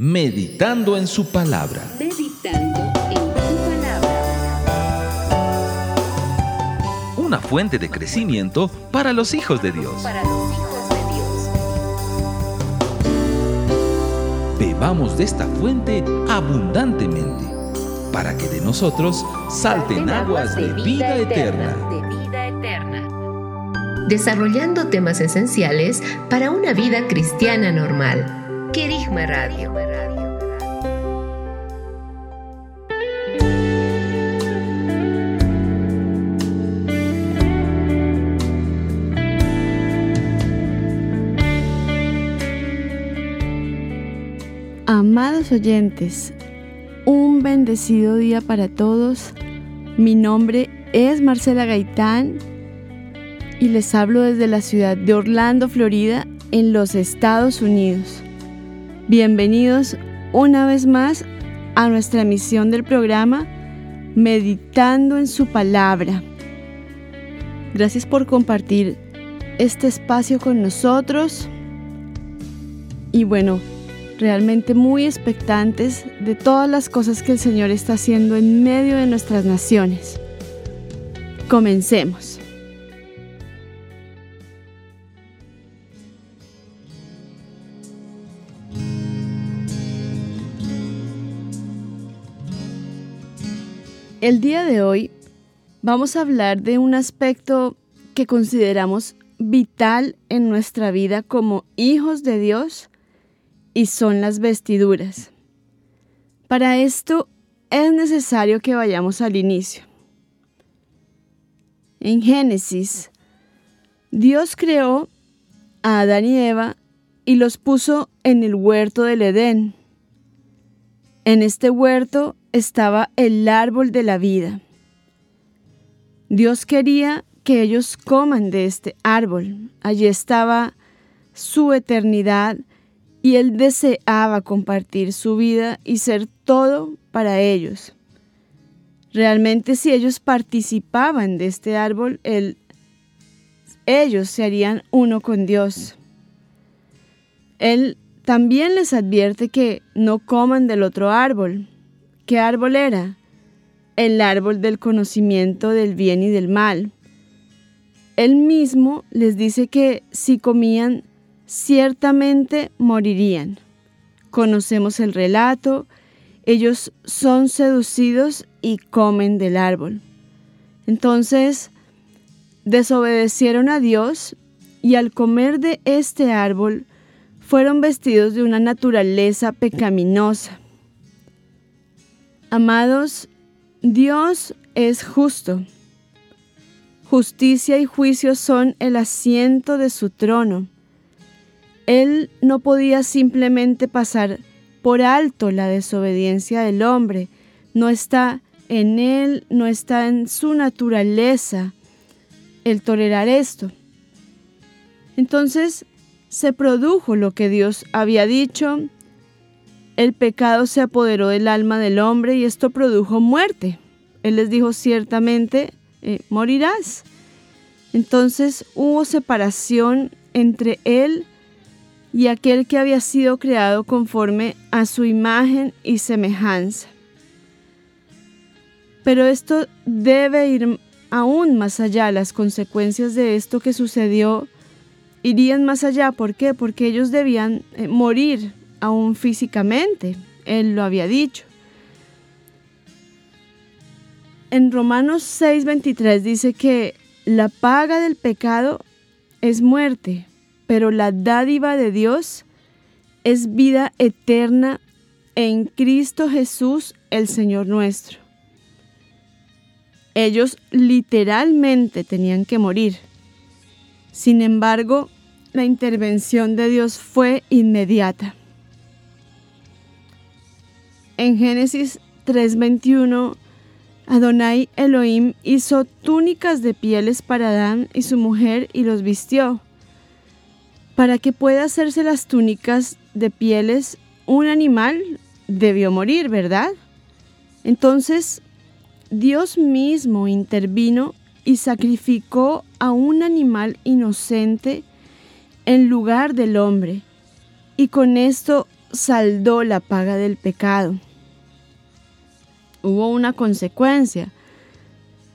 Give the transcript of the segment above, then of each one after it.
Meditando en su palabra. Meditando en su palabra. Una fuente de crecimiento para los hijos de Dios. Para los hijos de Dios. Bebamos de esta fuente abundantemente, para que de nosotros salten aguas de vida eterna. Desarrollando temas esenciales para una vida cristiana normal. Querigma Radio. Oyentes, un bendecido día para todos. Mi nombre es Marcela Gaitán y les hablo desde la ciudad de Orlando, Florida, en los Estados Unidos. Bienvenidos una vez más a nuestra emisión del programa Meditando en su palabra. Gracias por compartir este espacio con nosotros. Y bueno, realmente muy expectantes de todas las cosas que el Señor está haciendo en medio de nuestras naciones. Comencemos. El día de hoy vamos a hablar de un aspecto que consideramos vital en nuestra vida como hijos de Dios y son las vestiduras. Para esto es necesario que vayamos al inicio. En Génesis, Dios creó a Adán y Eva y los puso en el huerto del Edén. En este huerto estaba el árbol de la vida. Dios quería que ellos coman de este árbol. Allí estaba su eternidad y Él deseaba compartir su vida y ser todo para ellos. Realmente si ellos participaban de este árbol, ellos se harían uno con Dios. Él también les advierte que no coman del otro árbol. ¿Qué árbol era? El árbol del conocimiento del bien y del mal. Él mismo les dice que si comían ciertamente morirían. Conocemos el relato, ellos son seducidos y comen del árbol. Entonces, desobedecieron a Dios y al comer de este árbol fueron vestidos de una naturaleza pecaminosa. Amados, Dios es justo. Justicia y juicio son el asiento de su trono. Él no podía simplemente pasar por alto la desobediencia del hombre. No está en él, no está en su naturaleza el tolerar esto. Entonces se produjo lo que Dios había dicho. El pecado se apoderó del alma del hombre y esto produjo muerte. Él les dijo ciertamente, eh, morirás. Entonces hubo separación entre él y aquel que había sido creado conforme a su imagen y semejanza. Pero esto debe ir aún más allá. Las consecuencias de esto que sucedió irían más allá. ¿Por qué? Porque ellos debían eh, morir aún físicamente. Él lo había dicho. En Romanos 6:23 dice que la paga del pecado es muerte, pero la dádiva de Dios es vida eterna en Cristo Jesús, el Señor nuestro. Ellos literalmente tenían que morir. Sin embargo, la intervención de Dios fue inmediata. En Génesis 3:21, Adonai Elohim hizo túnicas de pieles para Adán y su mujer y los vistió. Para que pueda hacerse las túnicas de pieles, un animal debió morir, ¿verdad? Entonces, Dios mismo intervino y sacrificó a un animal inocente en lugar del hombre, y con esto saldó la paga del pecado. Hubo una consecuencia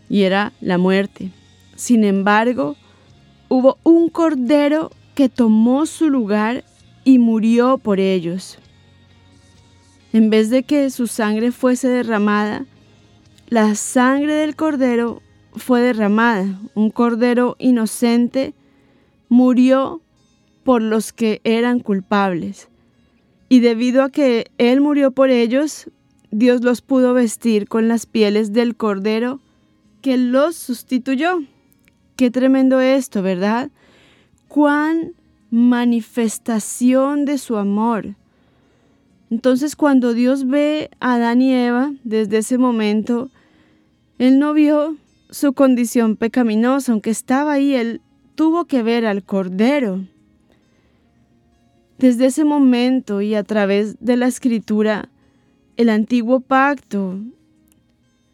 y era la muerte. Sin embargo, hubo un cordero que tomó su lugar y murió por ellos. En vez de que su sangre fuese derramada, la sangre del cordero fue derramada. Un cordero inocente murió por los que eran culpables. Y debido a que Él murió por ellos, Dios los pudo vestir con las pieles del cordero que los sustituyó. Qué tremendo esto, ¿verdad? Cuán manifestación de su amor. Entonces cuando Dios ve a Adán y Eva, desde ese momento, Él no vio su condición pecaminosa, aunque estaba ahí, Él tuvo que ver al Cordero. Desde ese momento y a través de la escritura, el antiguo pacto,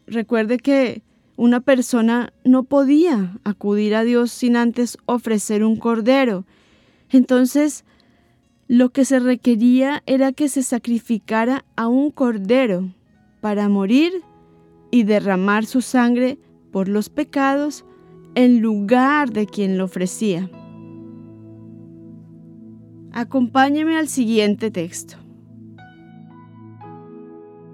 recuerde que una persona no podía acudir a Dios sin antes ofrecer un cordero. Entonces, lo que se requería era que se sacrificara a un cordero para morir y derramar su sangre por los pecados en lugar de quien lo ofrecía. Acompáñeme al siguiente texto.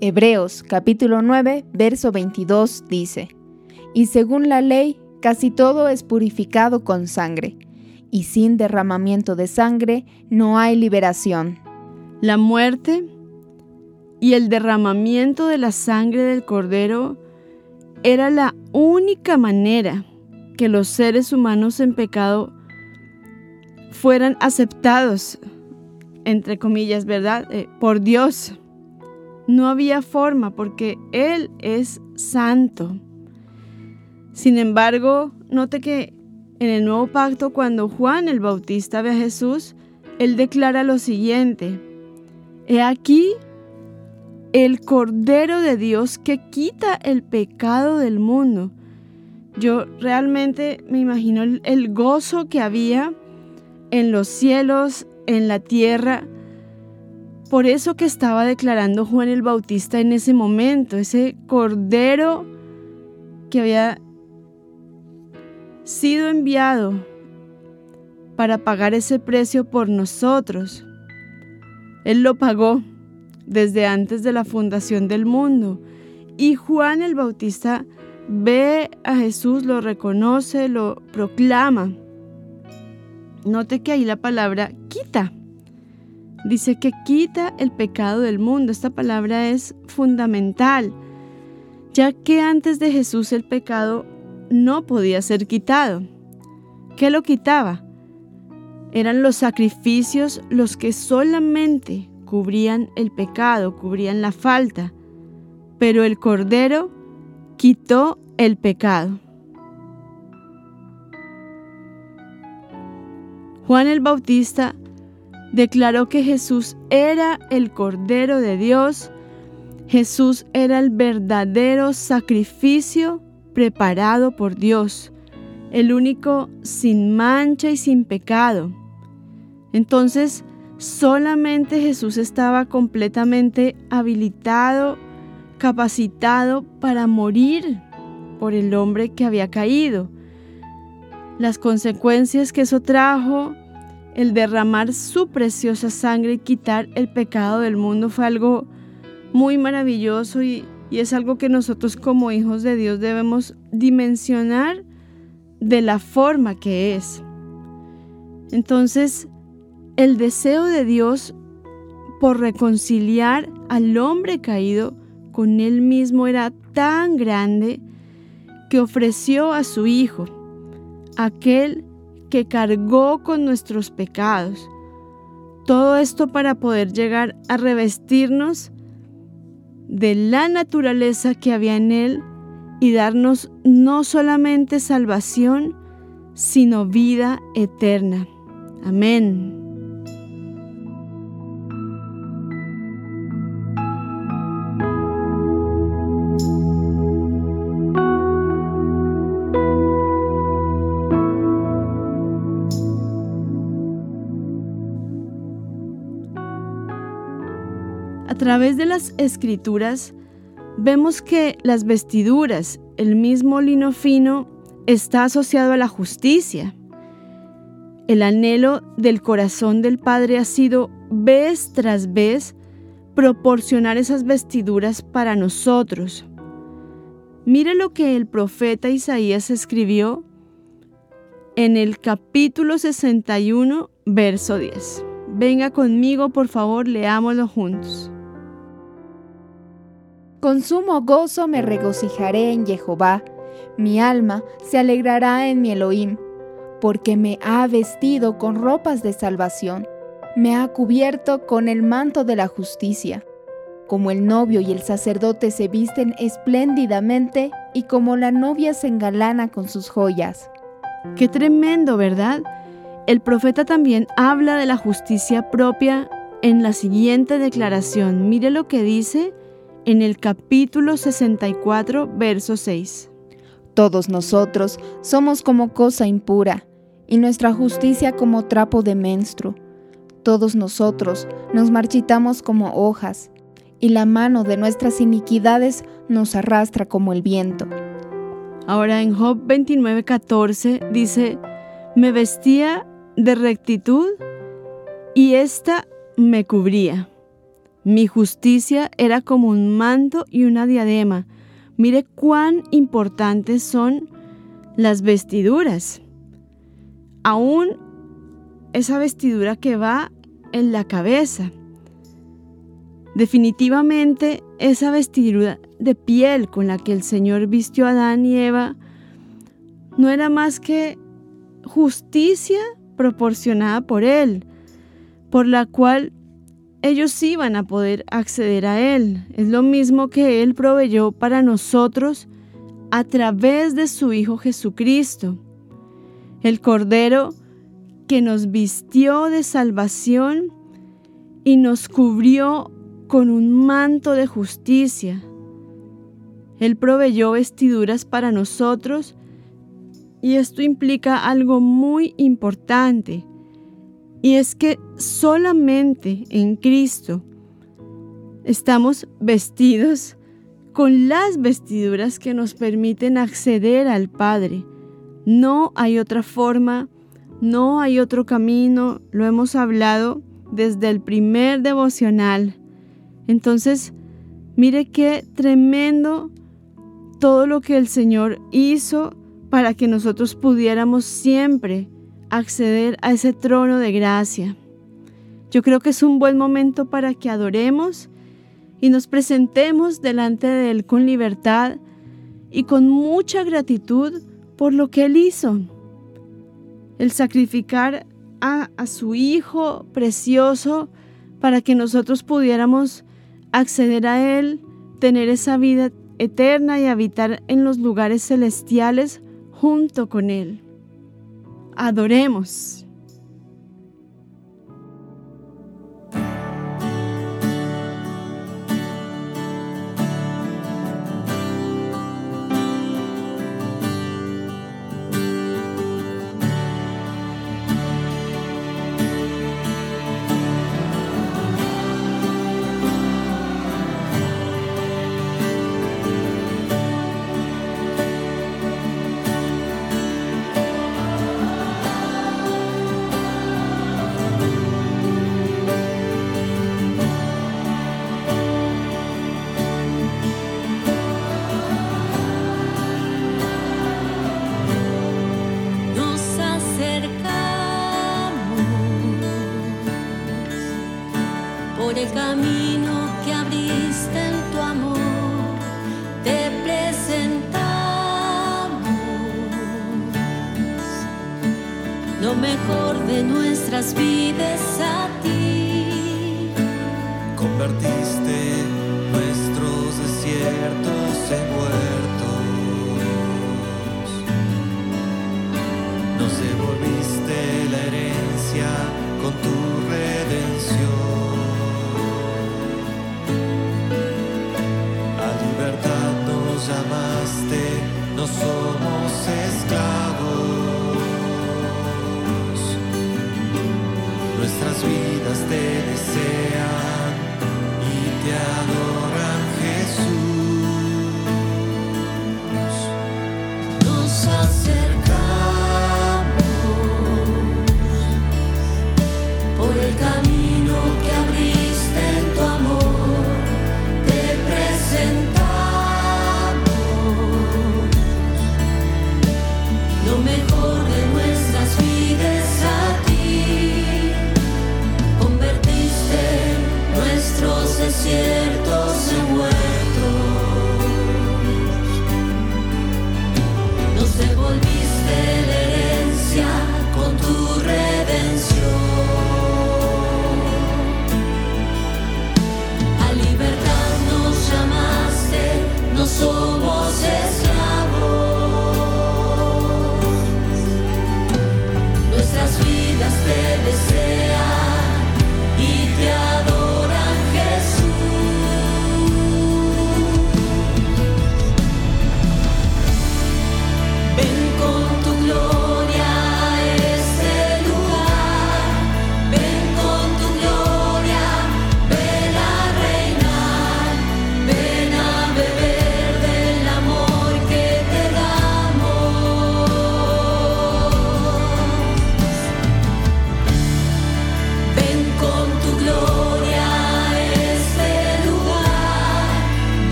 Hebreos capítulo 9, verso 22 dice, Y según la ley, casi todo es purificado con sangre, y sin derramamiento de sangre no hay liberación. La muerte y el derramamiento de la sangre del cordero era la única manera que los seres humanos en pecado fueran aceptados, entre comillas, ¿verdad? Eh, por Dios. No había forma porque Él es santo. Sin embargo, note que en el nuevo pacto, cuando Juan el Bautista ve a Jesús, Él declara lo siguiente. He aquí el Cordero de Dios que quita el pecado del mundo. Yo realmente me imagino el, gozo que había en los cielos, en la tierra, por eso que estaba declarando Juan el Bautista en ese momento, ese cordero que había sido enviado para pagar ese precio por nosotros. Él lo pagó desde antes de la fundación del mundo. Y Juan el Bautista ve a Jesús, lo reconoce, lo proclama. Note que ahí la palabra quita Dice que quita el pecado del mundo. Esta palabra es fundamental, ya que antes de Jesús el pecado no podía ser quitado. ¿Qué lo quitaba? Eran los sacrificios los que solamente cubrían el pecado, cubrían la falta, pero el Cordero quitó el pecado. Juan el Bautista declaró que Jesús era el Cordero de Dios, Jesús era el verdadero sacrificio preparado por Dios, el único sin mancha y sin pecado. Entonces, solamente Jesús estaba completamente habilitado, capacitado para morir por el hombre que había caído. Las consecuencias que eso trajo el derramar su preciosa sangre y quitar el pecado del mundo fue algo muy maravilloso y, es algo que nosotros como hijos de Dios debemos dimensionar de la forma que es. Entonces, el deseo de Dios por reconciliar al hombre caído con él mismo era tan grande que ofreció a su Hijo, aquel que cargó con nuestros pecados. Todo esto para poder llegar a revestirnos de la naturaleza que había en Él y darnos no solamente salvación, sino vida eterna. Amén. Través de las escrituras vemos que las vestiduras, el mismo lino fino, está asociado a la justicia. El anhelo del corazón del Padre ha sido vez tras vez proporcionar esas vestiduras para nosotros. Mire lo que el profeta Isaías escribió en el capítulo 61, verso 10. Venga conmigo, por favor, leámoslo juntos. Con sumo gozo me regocijaré en Jehová, mi alma se alegrará en mi Elohim, porque me ha vestido con ropas de salvación, me ha cubierto con el manto de la justicia, como el novio y el sacerdote se visten espléndidamente y como la novia se engalana con sus joyas. Qué tremendo, ¿verdad? El profeta también habla de la justicia propia en la siguiente declaración. Mire lo que dice en el capítulo 64, verso 6. Todos nosotros somos como cosa impura, y nuestra justicia como trapo de menstruo. Todos nosotros nos marchitamos como hojas, y la mano de nuestras iniquidades nos arrastra como el viento. Ahora en Job 29:14 dice, me vestía de rectitud y ésta me cubría. Mi justicia era como un manto y una diadema. Mire cuán importantes son las vestiduras. Aún esa vestidura que va en la cabeza. Definitivamente esa vestidura de piel con la que el Señor vistió a Adán y Eva no era más que justicia proporcionada por Él, por la cual ellos iban a poder acceder a Él. Es lo mismo que Él proveyó para nosotros a través de su Hijo Jesucristo, el Cordero que nos vistió de salvación y nos cubrió con un manto de justicia. Él proveyó vestiduras para nosotros y esto implica algo muy importante y es que solamente en Cristo estamos vestidos con las vestiduras que nos permiten acceder al Padre. No hay otra forma, no hay otro camino, lo hemos hablado desde el primer devocional. Entonces, mire qué tremendo todo lo que el Señor hizo para que nosotros pudiéramos siempre acceder a ese trono de gracia. Yo creo que es un buen momento para que adoremos y nos presentemos delante de Él con libertad y con mucha gratitud por lo que Él hizo. El sacrificar a, su Hijo precioso para que nosotros pudiéramos acceder a Él, tener esa vida eterna y habitar en los lugares celestiales junto con Él adoremos. El camino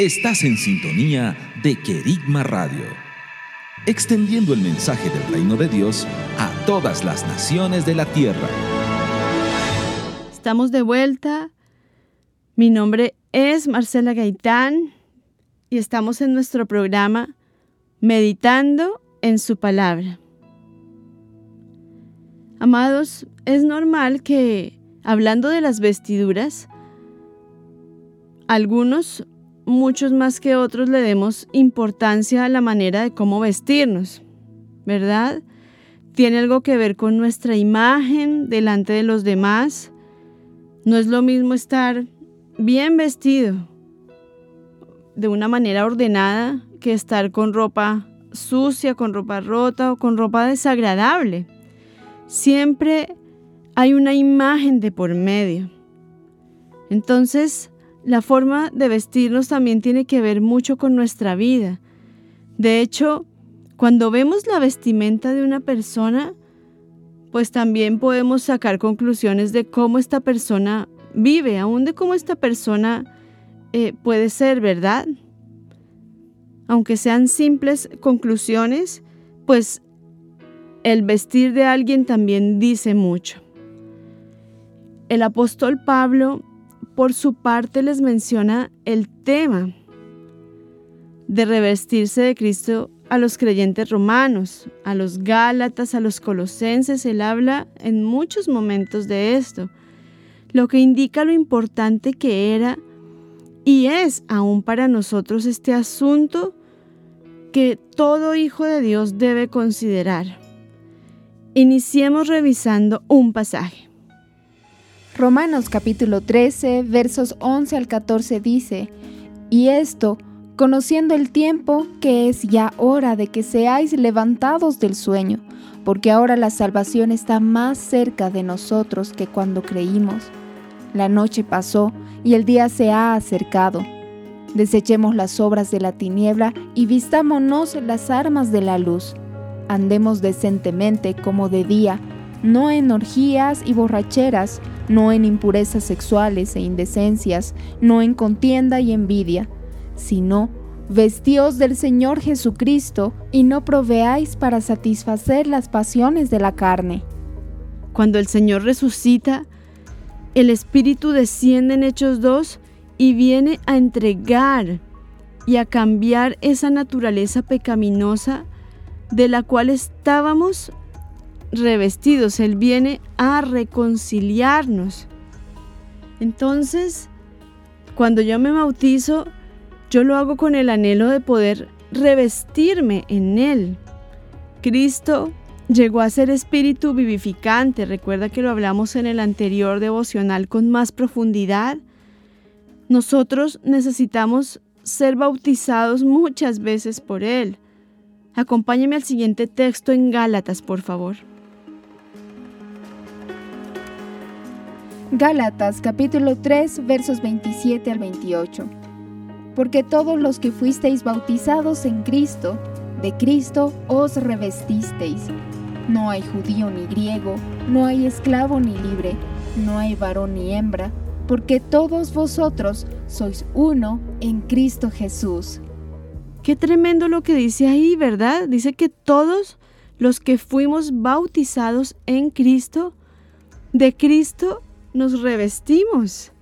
Estás en sintonía de Querigma Radio, extendiendo el mensaje del reino de Dios a todas las naciones de la tierra. Estamos de vuelta. Mi nombre es Marcela Gaitán y estamos en nuestro programa Meditando en su palabra. Amados, es normal que, hablando de las vestiduras, algunos muchos más que otros le demos importancia a la manera de cómo vestirnos, ¿verdad? Tiene algo que ver con nuestra imagen delante de los demás. No es lo mismo estar bien vestido de una manera ordenada que estar con ropa sucia, con ropa rota o con ropa desagradable. Siempre hay una imagen de por medio. Entonces, la forma de vestirnos también tiene que ver mucho con nuestra vida. De hecho, cuando vemos la vestimenta de una persona, pues también podemos sacar conclusiones de cómo esta persona vive, aún de cómo esta persona eh, puede ser, ¿verdad? Aunque sean simples conclusiones, pues el vestir de alguien también dice mucho. El apóstol Pablo por su parte les menciona el tema de revestirse de Cristo a los creyentes romanos, a los gálatas, a los colosenses. Él habla en muchos momentos de esto, lo que indica lo importante que era y es aún para nosotros este asunto que todo hijo de Dios debe considerar. Iniciemos revisando un pasaje. Romanos capítulo 13, versos 11 al 14 dice, Y esto, conociendo el tiempo, que es ya hora de que seáis levantados del sueño, porque ahora la salvación está más cerca de nosotros que cuando creímos. La noche pasó y el día se ha acercado. Desechemos las obras de la tiniebla y vistámonos las armas de la luz. Andemos decentemente como de día, no en orgías y borracheras, no en impurezas sexuales e indecencias, no en contienda y envidia, sino vestíos del Señor Jesucristo y no proveáis para satisfacer las pasiones de la carne. Cuando el Señor resucita, el Espíritu desciende en Hechos 2 y viene a entregar y a cambiar esa naturaleza pecaminosa de la cual estábamos revestidos, Él viene a reconciliarnos. Entonces, cuando yo me bautizo, yo lo hago con el anhelo de poder revestirme en Él. Cristo llegó a ser espíritu vivificante. Recuerda que lo hablamos en el anterior devocional con más profundidad. Nosotros necesitamos ser bautizados muchas veces por Él. Acompáñeme al siguiente texto en Gálatas, por favor. Gálatas capítulo 3 versos 27 al 28. Porque todos los que fuisteis bautizados en Cristo, de Cristo os revestisteis. No hay judío ni griego, no hay esclavo ni libre, no hay varón ni hembra, porque todos vosotros sois uno en Cristo Jesús. Qué tremendo lo que dice ahí, ¿verdad? Dice que todos los que fuimos bautizados en Cristo, de Cristo nos revestimos.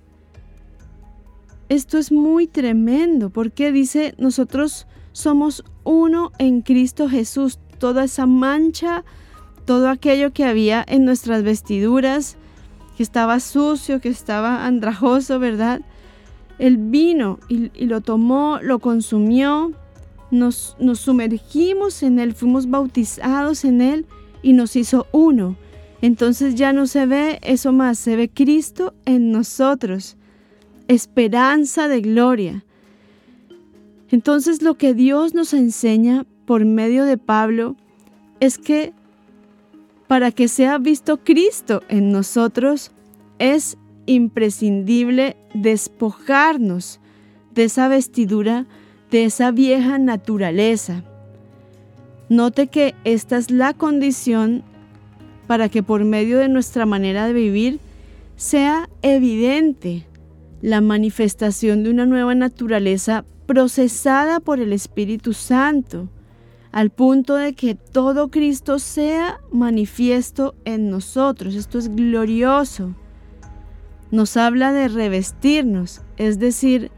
Esto es muy tremendo porque dice, nosotros somos uno en Cristo Jesús. Toda esa mancha, todo aquello que había en nuestras vestiduras, que estaba sucio, que estaba andrajoso, ¿verdad? Él vino y, lo tomó, lo consumió, nos, nos sumergimos en Él, fuimos bautizados en Él y nos hizo uno. Entonces ya no se ve eso más, se ve Cristo en nosotros, esperanza de gloria. Entonces lo que Dios nos enseña por medio de Pablo es que para que sea visto Cristo en nosotros es imprescindible despojarnos de esa vestidura, de esa vieja naturaleza. Note que esta es la condición para que por medio de nuestra manera de vivir sea evidente la manifestación de una nueva naturaleza procesada por el Espíritu Santo, al punto de que todo Cristo sea manifiesto en nosotros. Esto es glorioso. Nos habla de revestirnos, es decir,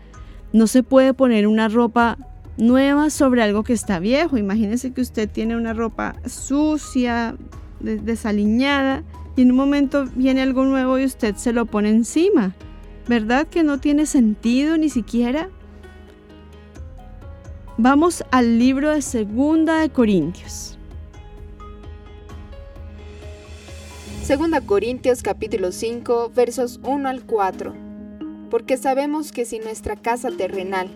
no se puede poner una ropa nueva sobre algo que está viejo. Imagínese que usted tiene una ropa sucia, desaliñada, y en un momento viene algo nuevo y usted se lo pone encima. ¿Verdad que no tiene sentido ni siquiera? Vamos al libro de Segunda de Corintios. Segunda Corintios capítulo 5 versos 1 al 4. Porque sabemos que si nuestra casa terrenal,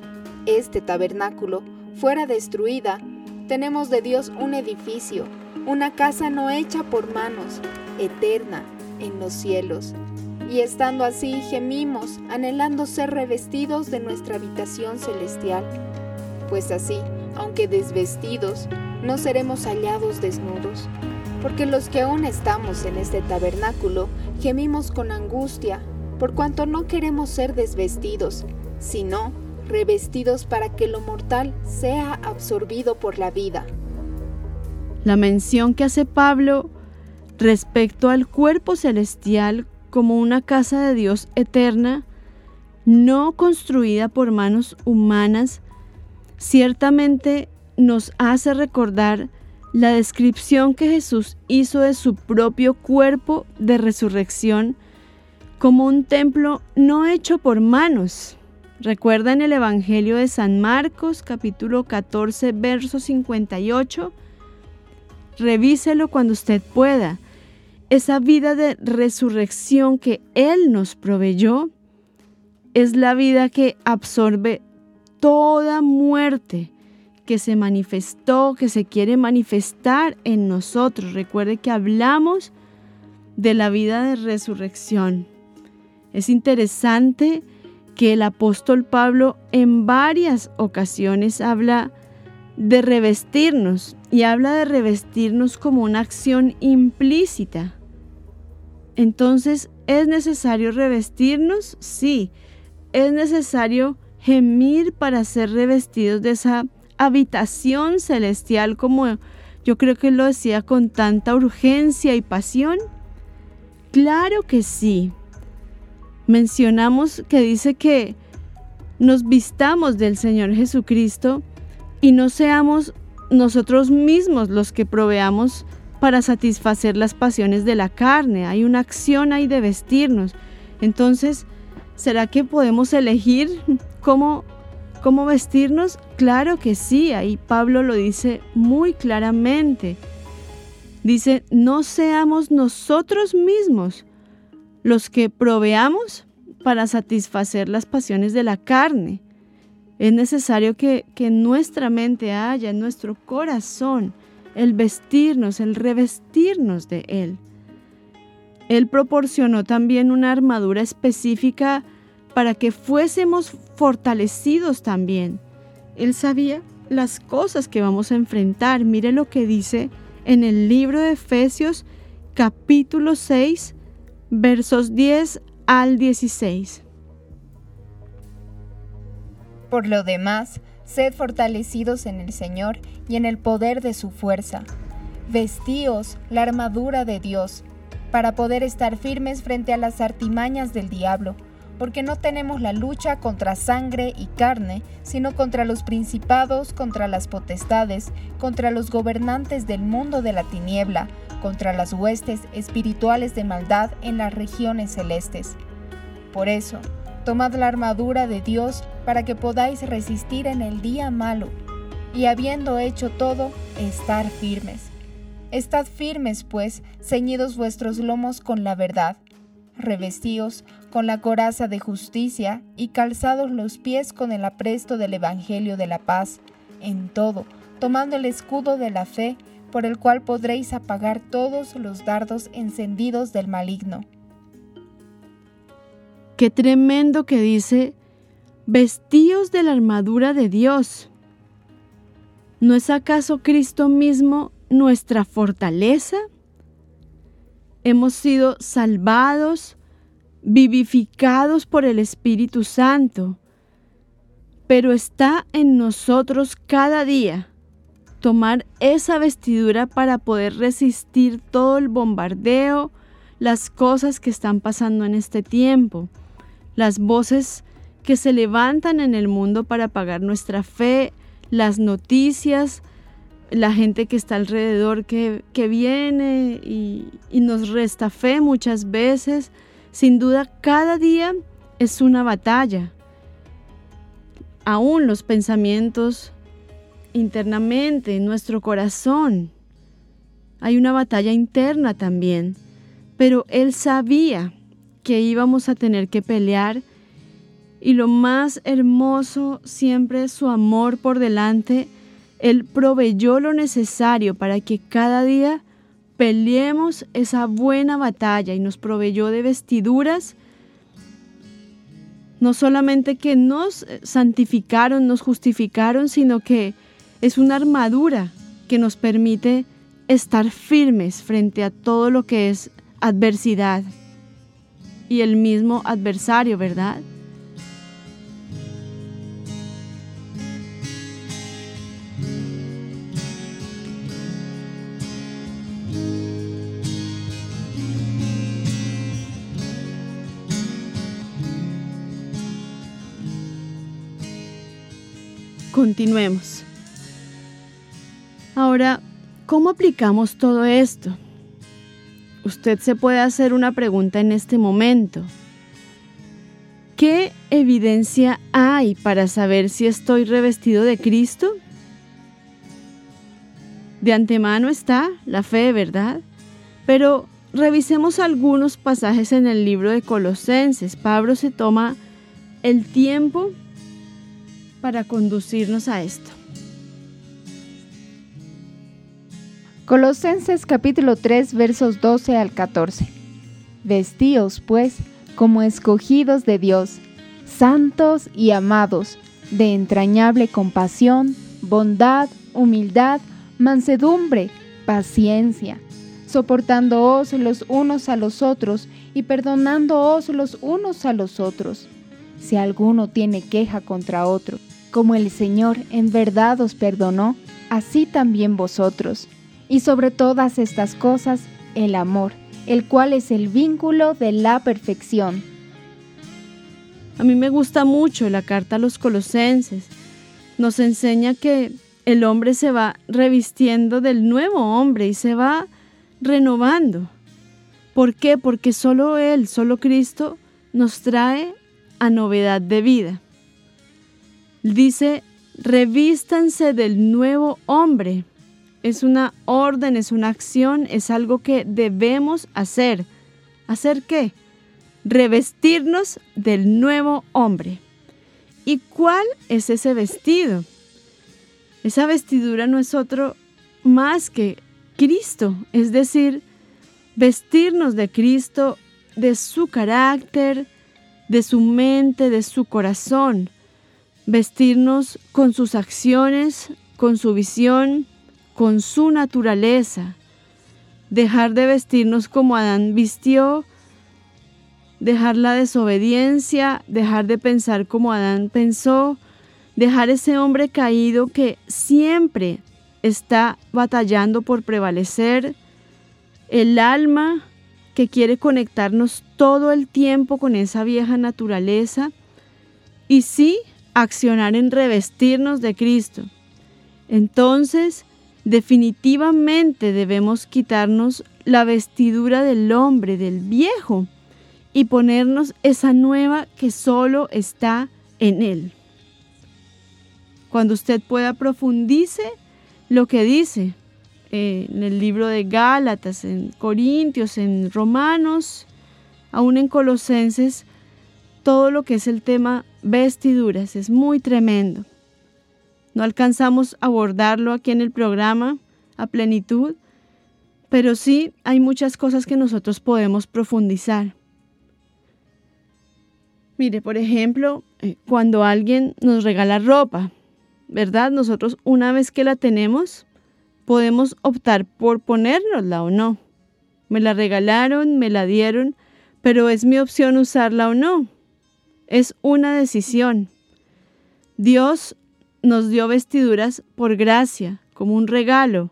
este tabernáculo, fuera destruida, tenemos de Dios un edificio, una casa no hecha por manos, eterna en los cielos. Y estando así gemimos, anhelando ser revestidos de nuestra habitación celestial. Pues así, aunque desvestidos, no seremos hallados desnudos. Porque los que aún estamos en este tabernáculo gemimos con angustia, por cuanto no queremos ser desvestidos, sino revestidos para que lo mortal sea absorbido por la vida. La mención que hace Pablo respecto al cuerpo celestial como una casa de Dios eterna, no construida por manos humanas, ciertamente nos hace recordar la descripción que Jesús hizo de su propio cuerpo de resurrección como un templo no hecho por manos. Recuerda en el Evangelio de San Marcos capítulo 14 verso 58. Revíselo cuando usted pueda esa vida de resurrección que Él nos proveyó es la vida que absorbe toda muerte que se manifestó, que se quiere manifestar en nosotros. Recuerde que hablamos de la vida de resurrección. Es interesante que el apóstol Pablo en varias ocasiones habla de revestirnos y habla de revestirnos como una acción implícita. Entonces, ¿es necesario revestirnos? Sí, es necesario gemir para ser revestidos de esa habitación celestial como yo creo que lo decía con tanta urgencia y pasión. Claro que sí. Mencionamos que dice que nos vistamos del Señor Jesucristo y no seamos nosotros mismos los que proveamos para satisfacer las pasiones de la carne. Hay una acción ahí de vestirnos. Entonces, ¿será que podemos elegir cómo, cómo vestirnos? Claro que sí, ahí Pablo lo dice muy claramente. Dice, no seamos nosotros mismos los que proveamos para satisfacer las pasiones de la carne. Es necesario que, nuestra mente haya, en nuestro corazón, el vestirnos, el revestirnos de Él. Él proporcionó también una armadura específica para que fuésemos fortalecidos también. Él sabía las cosas que vamos a enfrentar. Mire lo que dice en el libro de Efesios capítulo 6 versos 10 al 16. Por lo demás, sed fortalecidos en el Señor y en el poder de su fuerza. Vestíos la armadura de Dios, para poder estar firmes frente a las artimañas del diablo, porque no tenemos la lucha contra sangre y carne, sino contra los principados, contra las potestades, contra los gobernantes del mundo de la tiniebla, contra las huestes espirituales de maldad en las regiones celestes. Por eso, Tomad la armadura de Dios para que podáis resistir en el día malo, y habiendo hecho todo, estar firmes. Estad firmes, pues, ceñidos vuestros lomos con la verdad, revestíos con la coraza de justicia y calzados los pies con el apresto del Evangelio de la paz, en todo, tomando el escudo de la fe, por el cual podréis apagar todos los dardos encendidos del maligno Qué tremendo que dice, vestíos de la armadura de Dios. ¿No es acaso Cristo mismo nuestra fortaleza? Hemos sido salvados, vivificados por el Espíritu Santo. pero está en nosotros cada día tomar esa vestidura para poder resistir todo el bombardeo, las cosas que están pasando en este tiempo, las voces que se levantan en el mundo para pagar nuestra fe, las noticias, la gente que está alrededor que, viene y, y nos resta fe muchas veces. Sin duda, cada día es una batalla. Aún los pensamientos internamente, en nuestro corazón. Hay una batalla interna también. Pero Él sabía que íbamos a tener que pelear. Y lo más hermoso siempre su amor por delante. Él proveyó lo necesario para que cada día peleemos esa buena batalla y nos proveyó de vestiduras, no solamente que nos santificaron, nos justificaron, sino que es una armadura que nos permite estar firmes frente a todo lo que es adversidad y el mismo adversario, ¿verdad? Continuemos. Ahora, ¿cómo aplicamos todo esto? Usted se puede hacer una pregunta en este momento. ¿Qué evidencia hay para saber si estoy revestido de Cristo? De antemano está la fe, ¿verdad? Pero revisemos algunos pasajes en el libro de Colosenses. Pablo se toma el tiempo para conducirnos a esto. Colosenses capítulo 3 versos 12 al 14. Vestíos, pues, como escogidos de Dios, santos y amados, de entrañable compasión, bondad, humildad, mansedumbre, paciencia, soportándoos los unos a los otros y perdonándoos los unos a los otros, si alguno tiene queja contra otro como el Señor en verdad os perdonó, así también vosotros. Y sobre todas estas cosas, el amor, el cual es el vínculo de la perfección. A mí me gusta mucho la carta a los colosenses. Nos enseña que el hombre se va revistiendo del nuevo hombre y se va renovando. ¿Por qué? Porque solo Él, solo Cristo, nos trae a novedad de vida. Dice, revístanse del nuevo hombre. Es una orden, es una acción, es algo que debemos hacer. ¿Hacer qué? Revestirnos del nuevo hombre. ¿Y cuál es ese vestido? Esa vestidura no es otro más que Cristo, es decir, vestirnos de Cristo, de su carácter, de su mente, de su corazón vestirnos con sus acciones, con su visión, con su naturaleza, dejar de vestirnos como Adán vistió, dejar la desobediencia, dejar de pensar como Adán pensó, dejar ese hombre caído que siempre está batallando por prevalecer, el alma que quiere conectarnos todo el tiempo con esa vieja naturaleza y sí accionar en revestirnos de Cristo. Entonces, definitivamente debemos quitarnos la vestidura del hombre, del viejo, y ponernos esa nueva que solo está en Él. Cuando usted pueda profundice lo que dice eh, en el libro de Gálatas, en Corintios, en Romanos, aún en Colosenses, todo lo que es el tema vestiduras. Es muy tremendo. No alcanzamos a abordarlo aquí en el programa a plenitud, pero sí hay muchas cosas que nosotros podemos profundizar. Mire, por ejemplo, eh, cuando alguien nos regala ropa, ¿verdad? Nosotros una vez que la tenemos, podemos optar por ponérnosla o no. Me la regalaron, me la dieron, pero es mi opción usarla o no. Es una decisión. Dios nos dio vestiduras por gracia, como un regalo.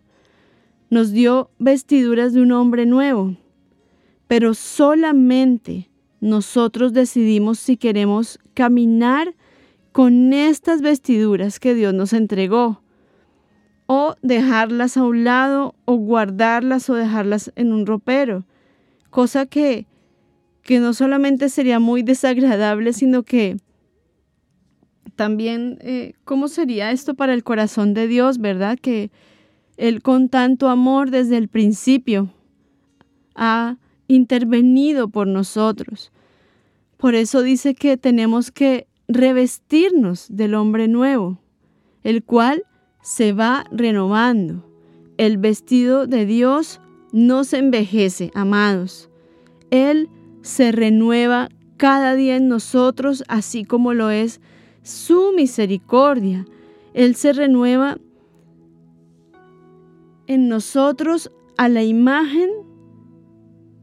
Nos dio vestiduras de un hombre nuevo. Pero solamente nosotros decidimos si queremos caminar con estas vestiduras que Dios nos entregó o dejarlas a un lado o guardarlas o dejarlas en un ropero, cosa que, que no solamente sería muy desagradable, sino que también, eh, ¿cómo sería esto para el corazón de Dios, verdad? Que Él con tanto amor desde el principio ha intervenido por nosotros. Por eso dice que tenemos que revestirnos del hombre nuevo, el cual se va renovando. El vestido de Dios no se envejece, amados. Él se renueva cada día en nosotros, así como lo es su misericordia. Él se renueva en nosotros a la imagen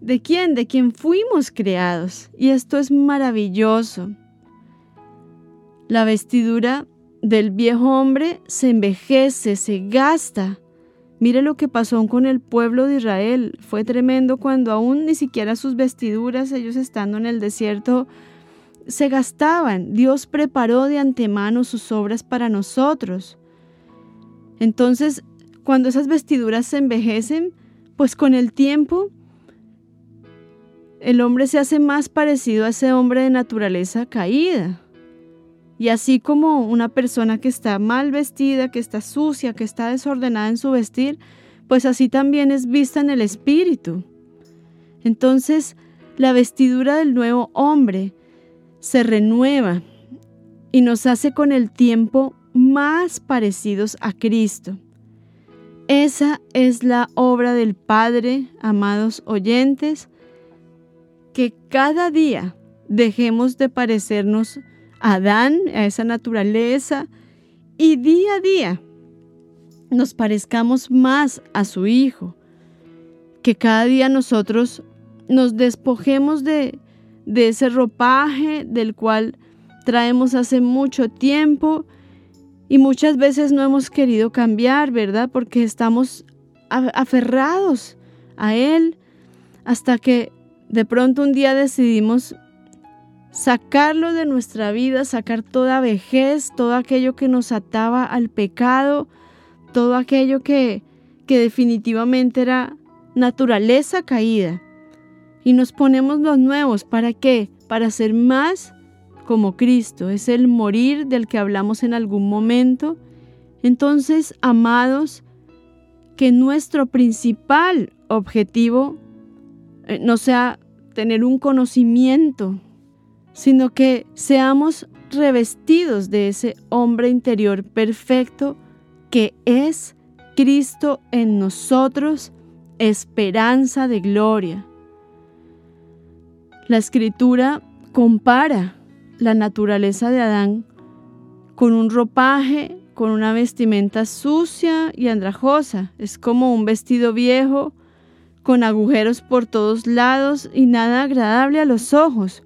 de quién, de quien fuimos creados. Y esto es maravilloso. La vestidura del viejo hombre se envejece, se gasta. Mire lo que pasó con el pueblo de Israel. Fue tremendo cuando aún ni siquiera sus vestiduras, ellos estando en el desierto, se gastaban. Dios preparó de antemano sus obras para nosotros. Entonces, cuando esas vestiduras se envejecen, pues con el tiempo el hombre se hace más parecido a ese hombre de naturaleza caída. Y así como una persona que está mal vestida, que está sucia, que está desordenada en su vestir, pues así también es vista en el espíritu. Entonces, la vestidura del nuevo hombre se renueva y nos hace con el tiempo más parecidos a Cristo. Esa es la obra del Padre, amados oyentes, que cada día dejemos de parecernos a Adán, a esa naturaleza, y día a día nos parezcamos más a su Hijo, que cada día nosotros nos despojemos de, de ese ropaje del cual traemos hace mucho tiempo y muchas veces no hemos querido cambiar, ¿verdad? Porque estamos aferrados a Él hasta que de pronto un día decidimos sacarlo de nuestra vida, sacar toda vejez, todo aquello que nos ataba al pecado, todo aquello que, que definitivamente era naturaleza caída y nos ponemos los nuevos. ¿Para qué? Para ser más como Cristo. Es el morir del que hablamos en algún momento. Entonces, amados, que nuestro principal objetivo eh, no sea tener un conocimiento, sino que seamos revestidos de ese hombre interior perfecto que es Cristo en nosotros, esperanza de gloria. La escritura compara la naturaleza de Adán con un ropaje, con una vestimenta sucia y andrajosa. Es como un vestido viejo, con agujeros por todos lados y nada agradable a los ojos.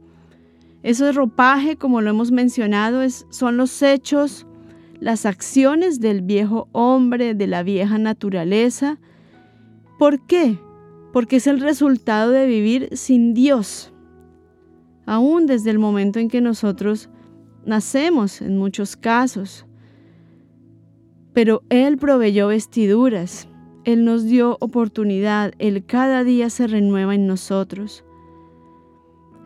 Ese ropaje, como lo hemos mencionado, son los hechos, las acciones del viejo hombre, de la vieja naturaleza. ¿Por qué? Porque es el resultado de vivir sin Dios aún desde el momento en que nosotros nacemos en muchos casos. Pero Él proveyó vestiduras, Él nos dio oportunidad, Él cada día se renueva en nosotros.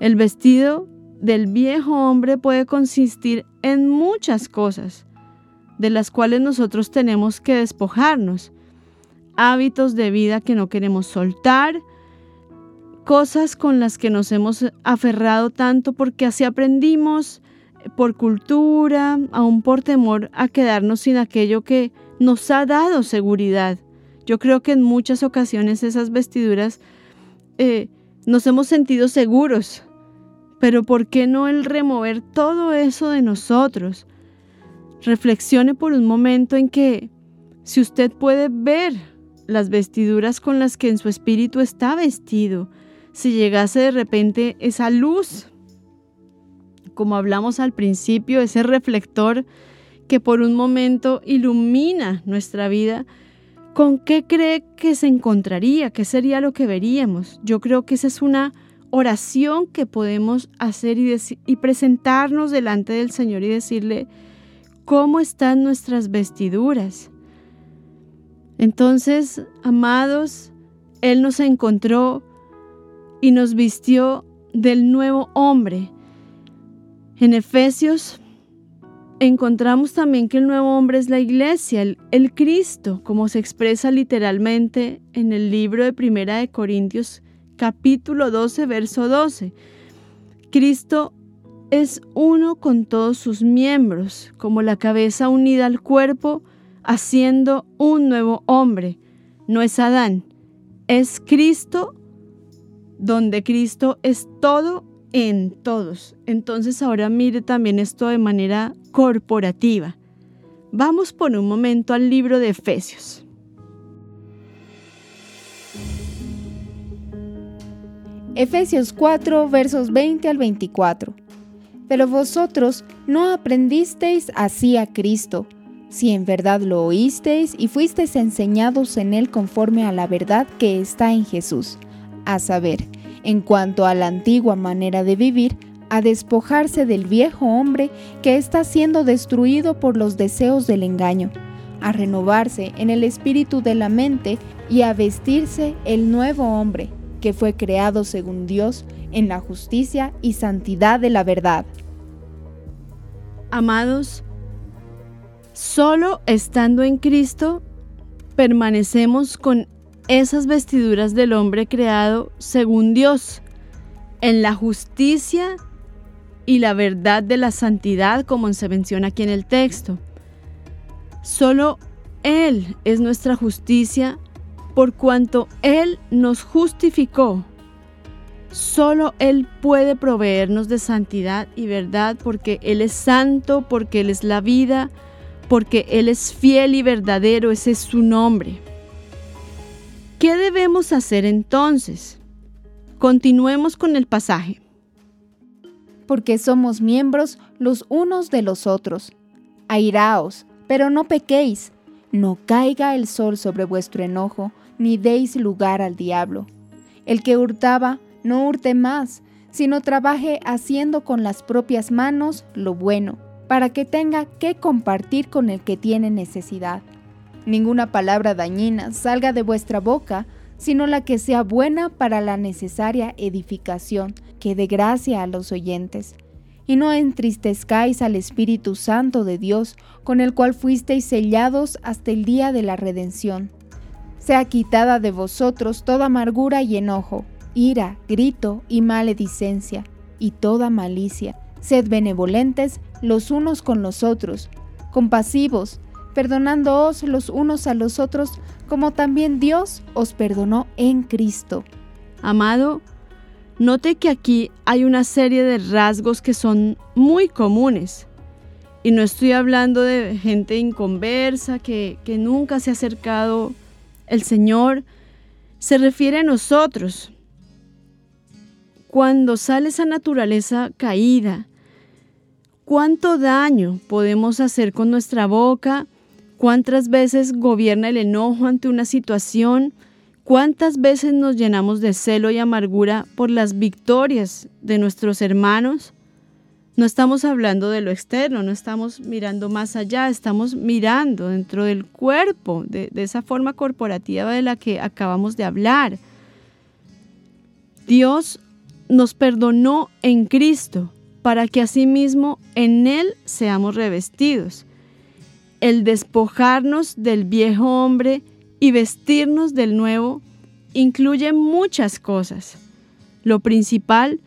El vestido del viejo hombre puede consistir en muchas cosas, de las cuales nosotros tenemos que despojarnos. Hábitos de vida que no queremos soltar, cosas con las que nos hemos aferrado tanto porque así aprendimos por cultura, aún por temor a quedarnos sin aquello que nos ha dado seguridad. Yo creo que en muchas ocasiones esas vestiduras eh, nos hemos sentido seguros, pero ¿por qué no el remover todo eso de nosotros? Reflexione por un momento en que si usted puede ver las vestiduras con las que en su espíritu está vestido, si llegase de repente esa luz, como hablamos al principio, ese reflector que por un momento ilumina nuestra vida, ¿con qué cree que se encontraría? ¿Qué sería lo que veríamos? Yo creo que esa es una oración que podemos hacer y, y presentarnos delante del Señor y decirle, ¿cómo están nuestras vestiduras? Entonces, amados, Él nos encontró y nos vistió del nuevo hombre. En Efesios encontramos también que el nuevo hombre es la iglesia, el, Cristo, como se expresa literalmente en el libro de Primera de Corintios capítulo 12, verso 12. Cristo es uno con todos sus miembros, como la cabeza unida al cuerpo, haciendo un nuevo hombre. No es Adán, es Cristo, donde Cristo es todo en todos. Entonces ahora mire también esto de manera corporativa. Vamos por un momento al libro de Efesios. Efesios 4, versos 20 al 24. Pero vosotros no aprendisteis así a Cristo, si en verdad lo oísteis y fuisteis enseñados en él conforme a la verdad que está en Jesús, a saber, en cuanto a la antigua manera de vivir, a despojarse del viejo hombre que está siendo destruido por los deseos del engaño, a renovarse en el espíritu de la mente y a vestirse el nuevo hombre que fue creado según Dios en la justicia y santidad de la verdad. Amados, solo estando en Cristo permanecemos con esas vestiduras del hombre creado según Dios, en la justicia y la verdad de la santidad, como se menciona aquí en el texto. Solo Él es nuestra justicia por cuanto Él nos justificó. Solo Él puede proveernos de santidad y verdad porque Él es santo, porque Él es la vida, porque Él es fiel y verdadero, ese es su nombre. ¿Qué debemos hacer entonces? Continuemos con el pasaje. Porque somos miembros los unos de los otros. Airaos, pero no pequéis. No caiga el sol sobre vuestro enojo, ni deis lugar al diablo. El que hurtaba, no hurte más, sino trabaje haciendo con las propias manos lo bueno, para que tenga que compartir con el que tiene necesidad. Ninguna palabra dañina salga de vuestra boca, sino la que sea buena para la necesaria edificación, que dé gracia a los oyentes. Y no entristezcáis al Espíritu Santo de Dios, con el cual fuisteis sellados hasta el día de la redención sea quitada de vosotros toda amargura y enojo, ira, grito y maledicencia, y toda malicia. Sed benevolentes los unos con los otros, compasivos, perdonándoos los unos a los otros, como también Dios os perdonó en Cristo. Amado, note que aquí hay una serie de rasgos que son muy comunes. Y no estoy hablando de gente inconversa que, que nunca se ha acercado el Señor se refiere a nosotros. Cuando sale esa naturaleza caída, ¿cuánto daño podemos hacer con nuestra boca? ¿Cuántas veces gobierna el enojo ante una situación? ¿Cuántas veces nos llenamos de celo y amargura por las victorias de nuestros hermanos? No estamos hablando de lo externo, no estamos mirando más allá, estamos mirando dentro del cuerpo, de, esa forma corporativa de la que acabamos de hablar. Dios nos perdonó en Cristo para que asimismo en Él seamos revestidos. El despojarnos del viejo hombre y vestirnos del nuevo incluye muchas cosas. Lo principal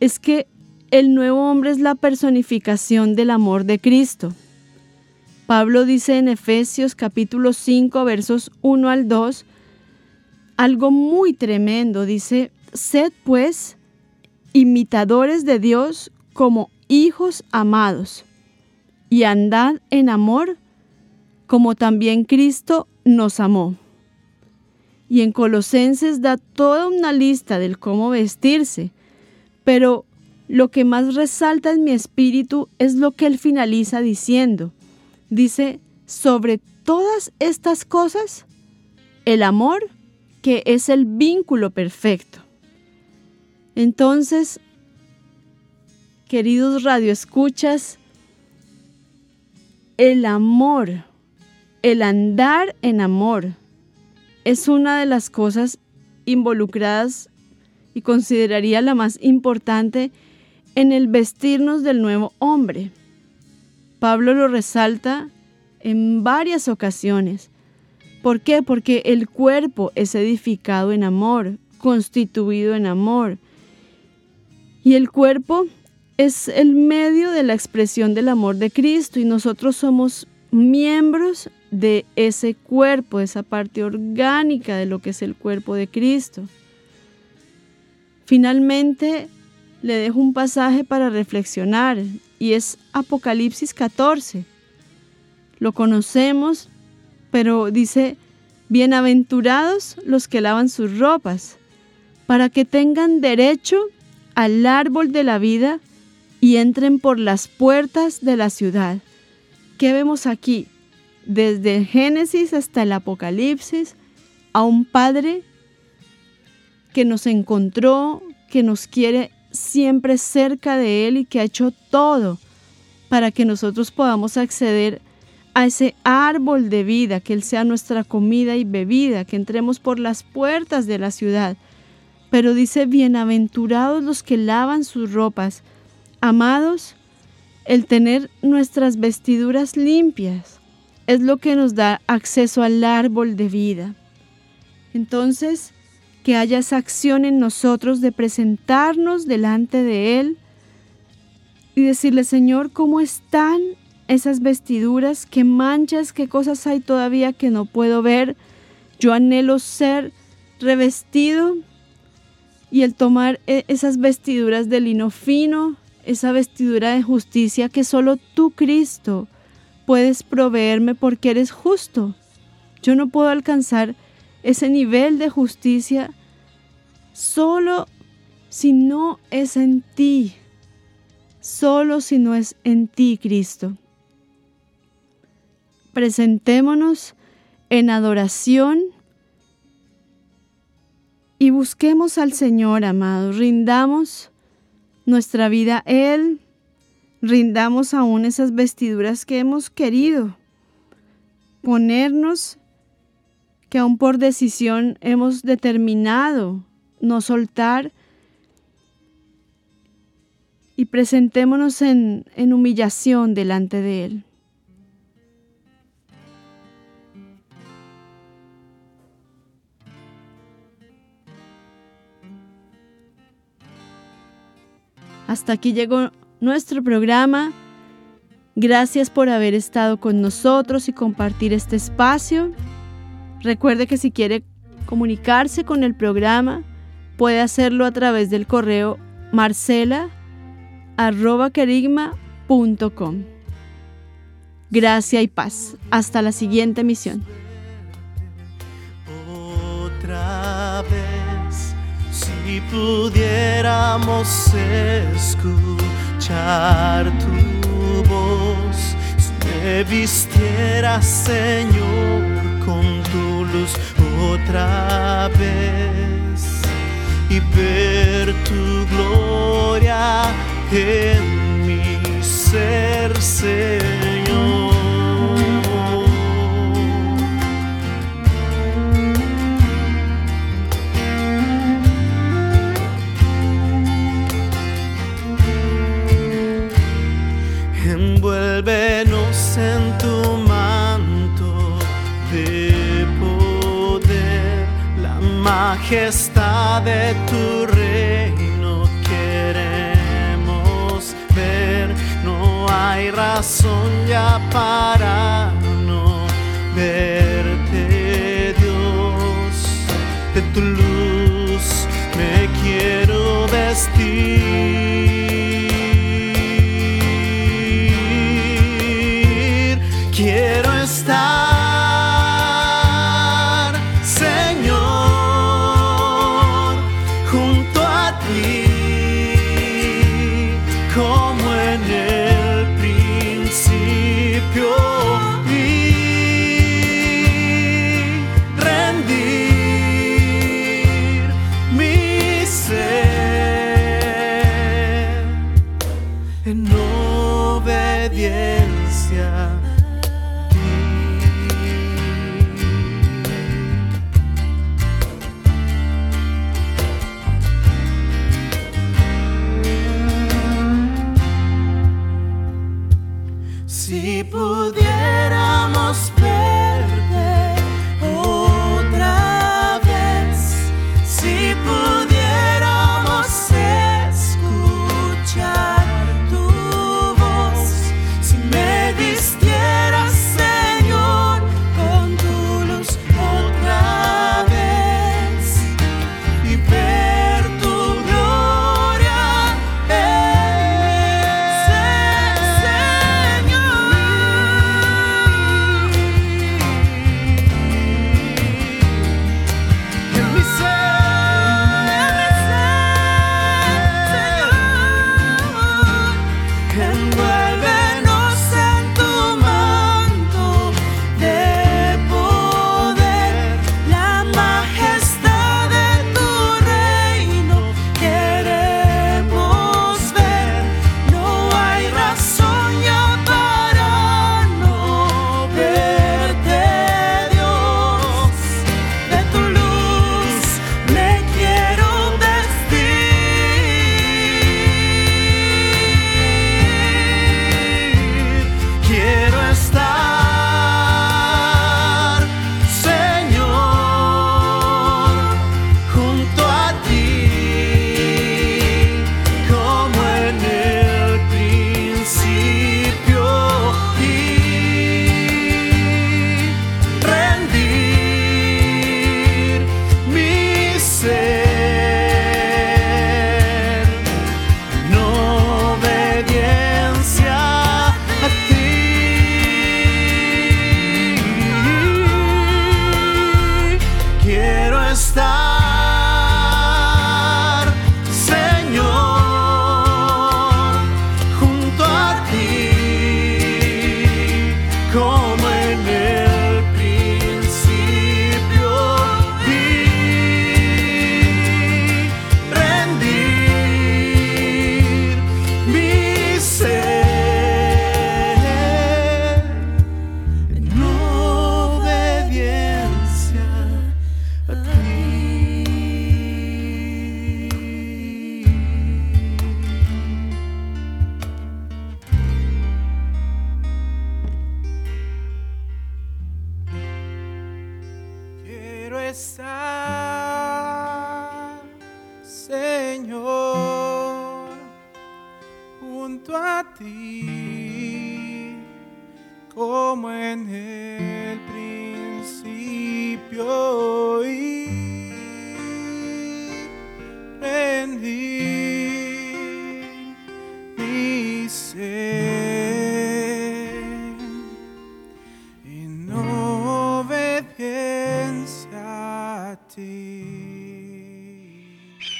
es que el nuevo hombre es la personificación del amor de Cristo. Pablo dice en Efesios capítulo 5 versos 1 al 2 algo muy tremendo. Dice, sed pues imitadores de Dios como hijos amados y andad en amor como también Cristo nos amó. Y en Colosenses da toda una lista del cómo vestirse, pero lo que más resalta en mi espíritu es lo que él finaliza diciendo. dice, sobre todas estas cosas, el amor, que es el vínculo perfecto. Entonces, queridos radioescuchas, el amor, el andar en amor, es una de las cosas involucradas y consideraría la más importante en el vestirnos del nuevo hombre. Pablo lo resalta en varias ocasiones. ¿Por qué? Porque el cuerpo es edificado en amor, constituido en amor. Y el cuerpo es el medio de la expresión del amor de Cristo y nosotros somos miembros de ese cuerpo, esa parte orgánica de lo que es el cuerpo de Cristo. Finalmente, le dejo un pasaje para reflexionar y es Apocalipsis 14. Lo conocemos, pero dice, bienaventurados los que lavan sus ropas, para que tengan derecho al árbol de la vida y entren por las puertas de la ciudad. ¿Qué vemos aquí? Desde Génesis hasta el Apocalipsis, a un Padre que nos encontró, que nos quiere siempre cerca de Él y que ha hecho todo para que nosotros podamos acceder a ese árbol de vida, que Él sea nuestra comida y bebida, que entremos por las puertas de la ciudad. Pero dice, bienaventurados los que lavan sus ropas. Amados, el tener nuestras vestiduras limpias es lo que nos da acceso al árbol de vida. Entonces, que haya esa acción en nosotros de presentarnos delante de Él y decirle, Señor, ¿cómo están esas vestiduras? ¿Qué manchas? ¿Qué cosas hay todavía que no puedo ver? Yo anhelo ser revestido y el tomar e, esas vestiduras de lino fino, esa vestidura de justicia que solo tú, Cristo, puedes proveerme porque eres justo. Yo no puedo alcanzar ese nivel de justicia solo si no es en ti, solo si no es en ti, Cristo. Presentémonos en adoración y busquemos al Señor, amado. Rindamos nuestra vida a Él, rindamos aún esas vestiduras que hemos querido ponernos, que aún por decisión hemos determinado no soltar y presentémonos en, en humillación delante de Él. Hasta aquí llegó nuestro programa. Gracias por haber estado con nosotros y compartir este espacio. Recuerde que si quiere comunicarse con el programa, puede hacerlo a través del correo marcela.querigma.com. Gracia y paz. Hasta la siguiente emisión. Otra vez, si pudiéramos escuchar tu voz, si me vistieras, Señor, con tu luz otra vez y ver tu gloria en mi ser, Señor. Majestad de tu reino queremos ver. No hay razón ya para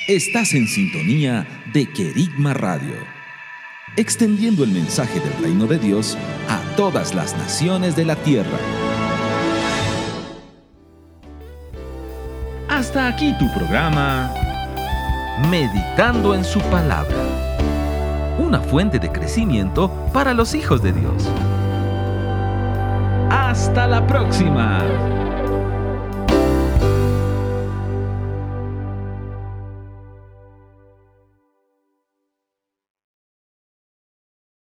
Estás en sintonía de Querigma Radio, extendiendo el mensaje del reino de Dios a todas las naciones de la tierra. Hasta aquí tu programa, Meditando en su palabra, una fuente de crecimiento para los hijos de Dios. Hasta la próxima.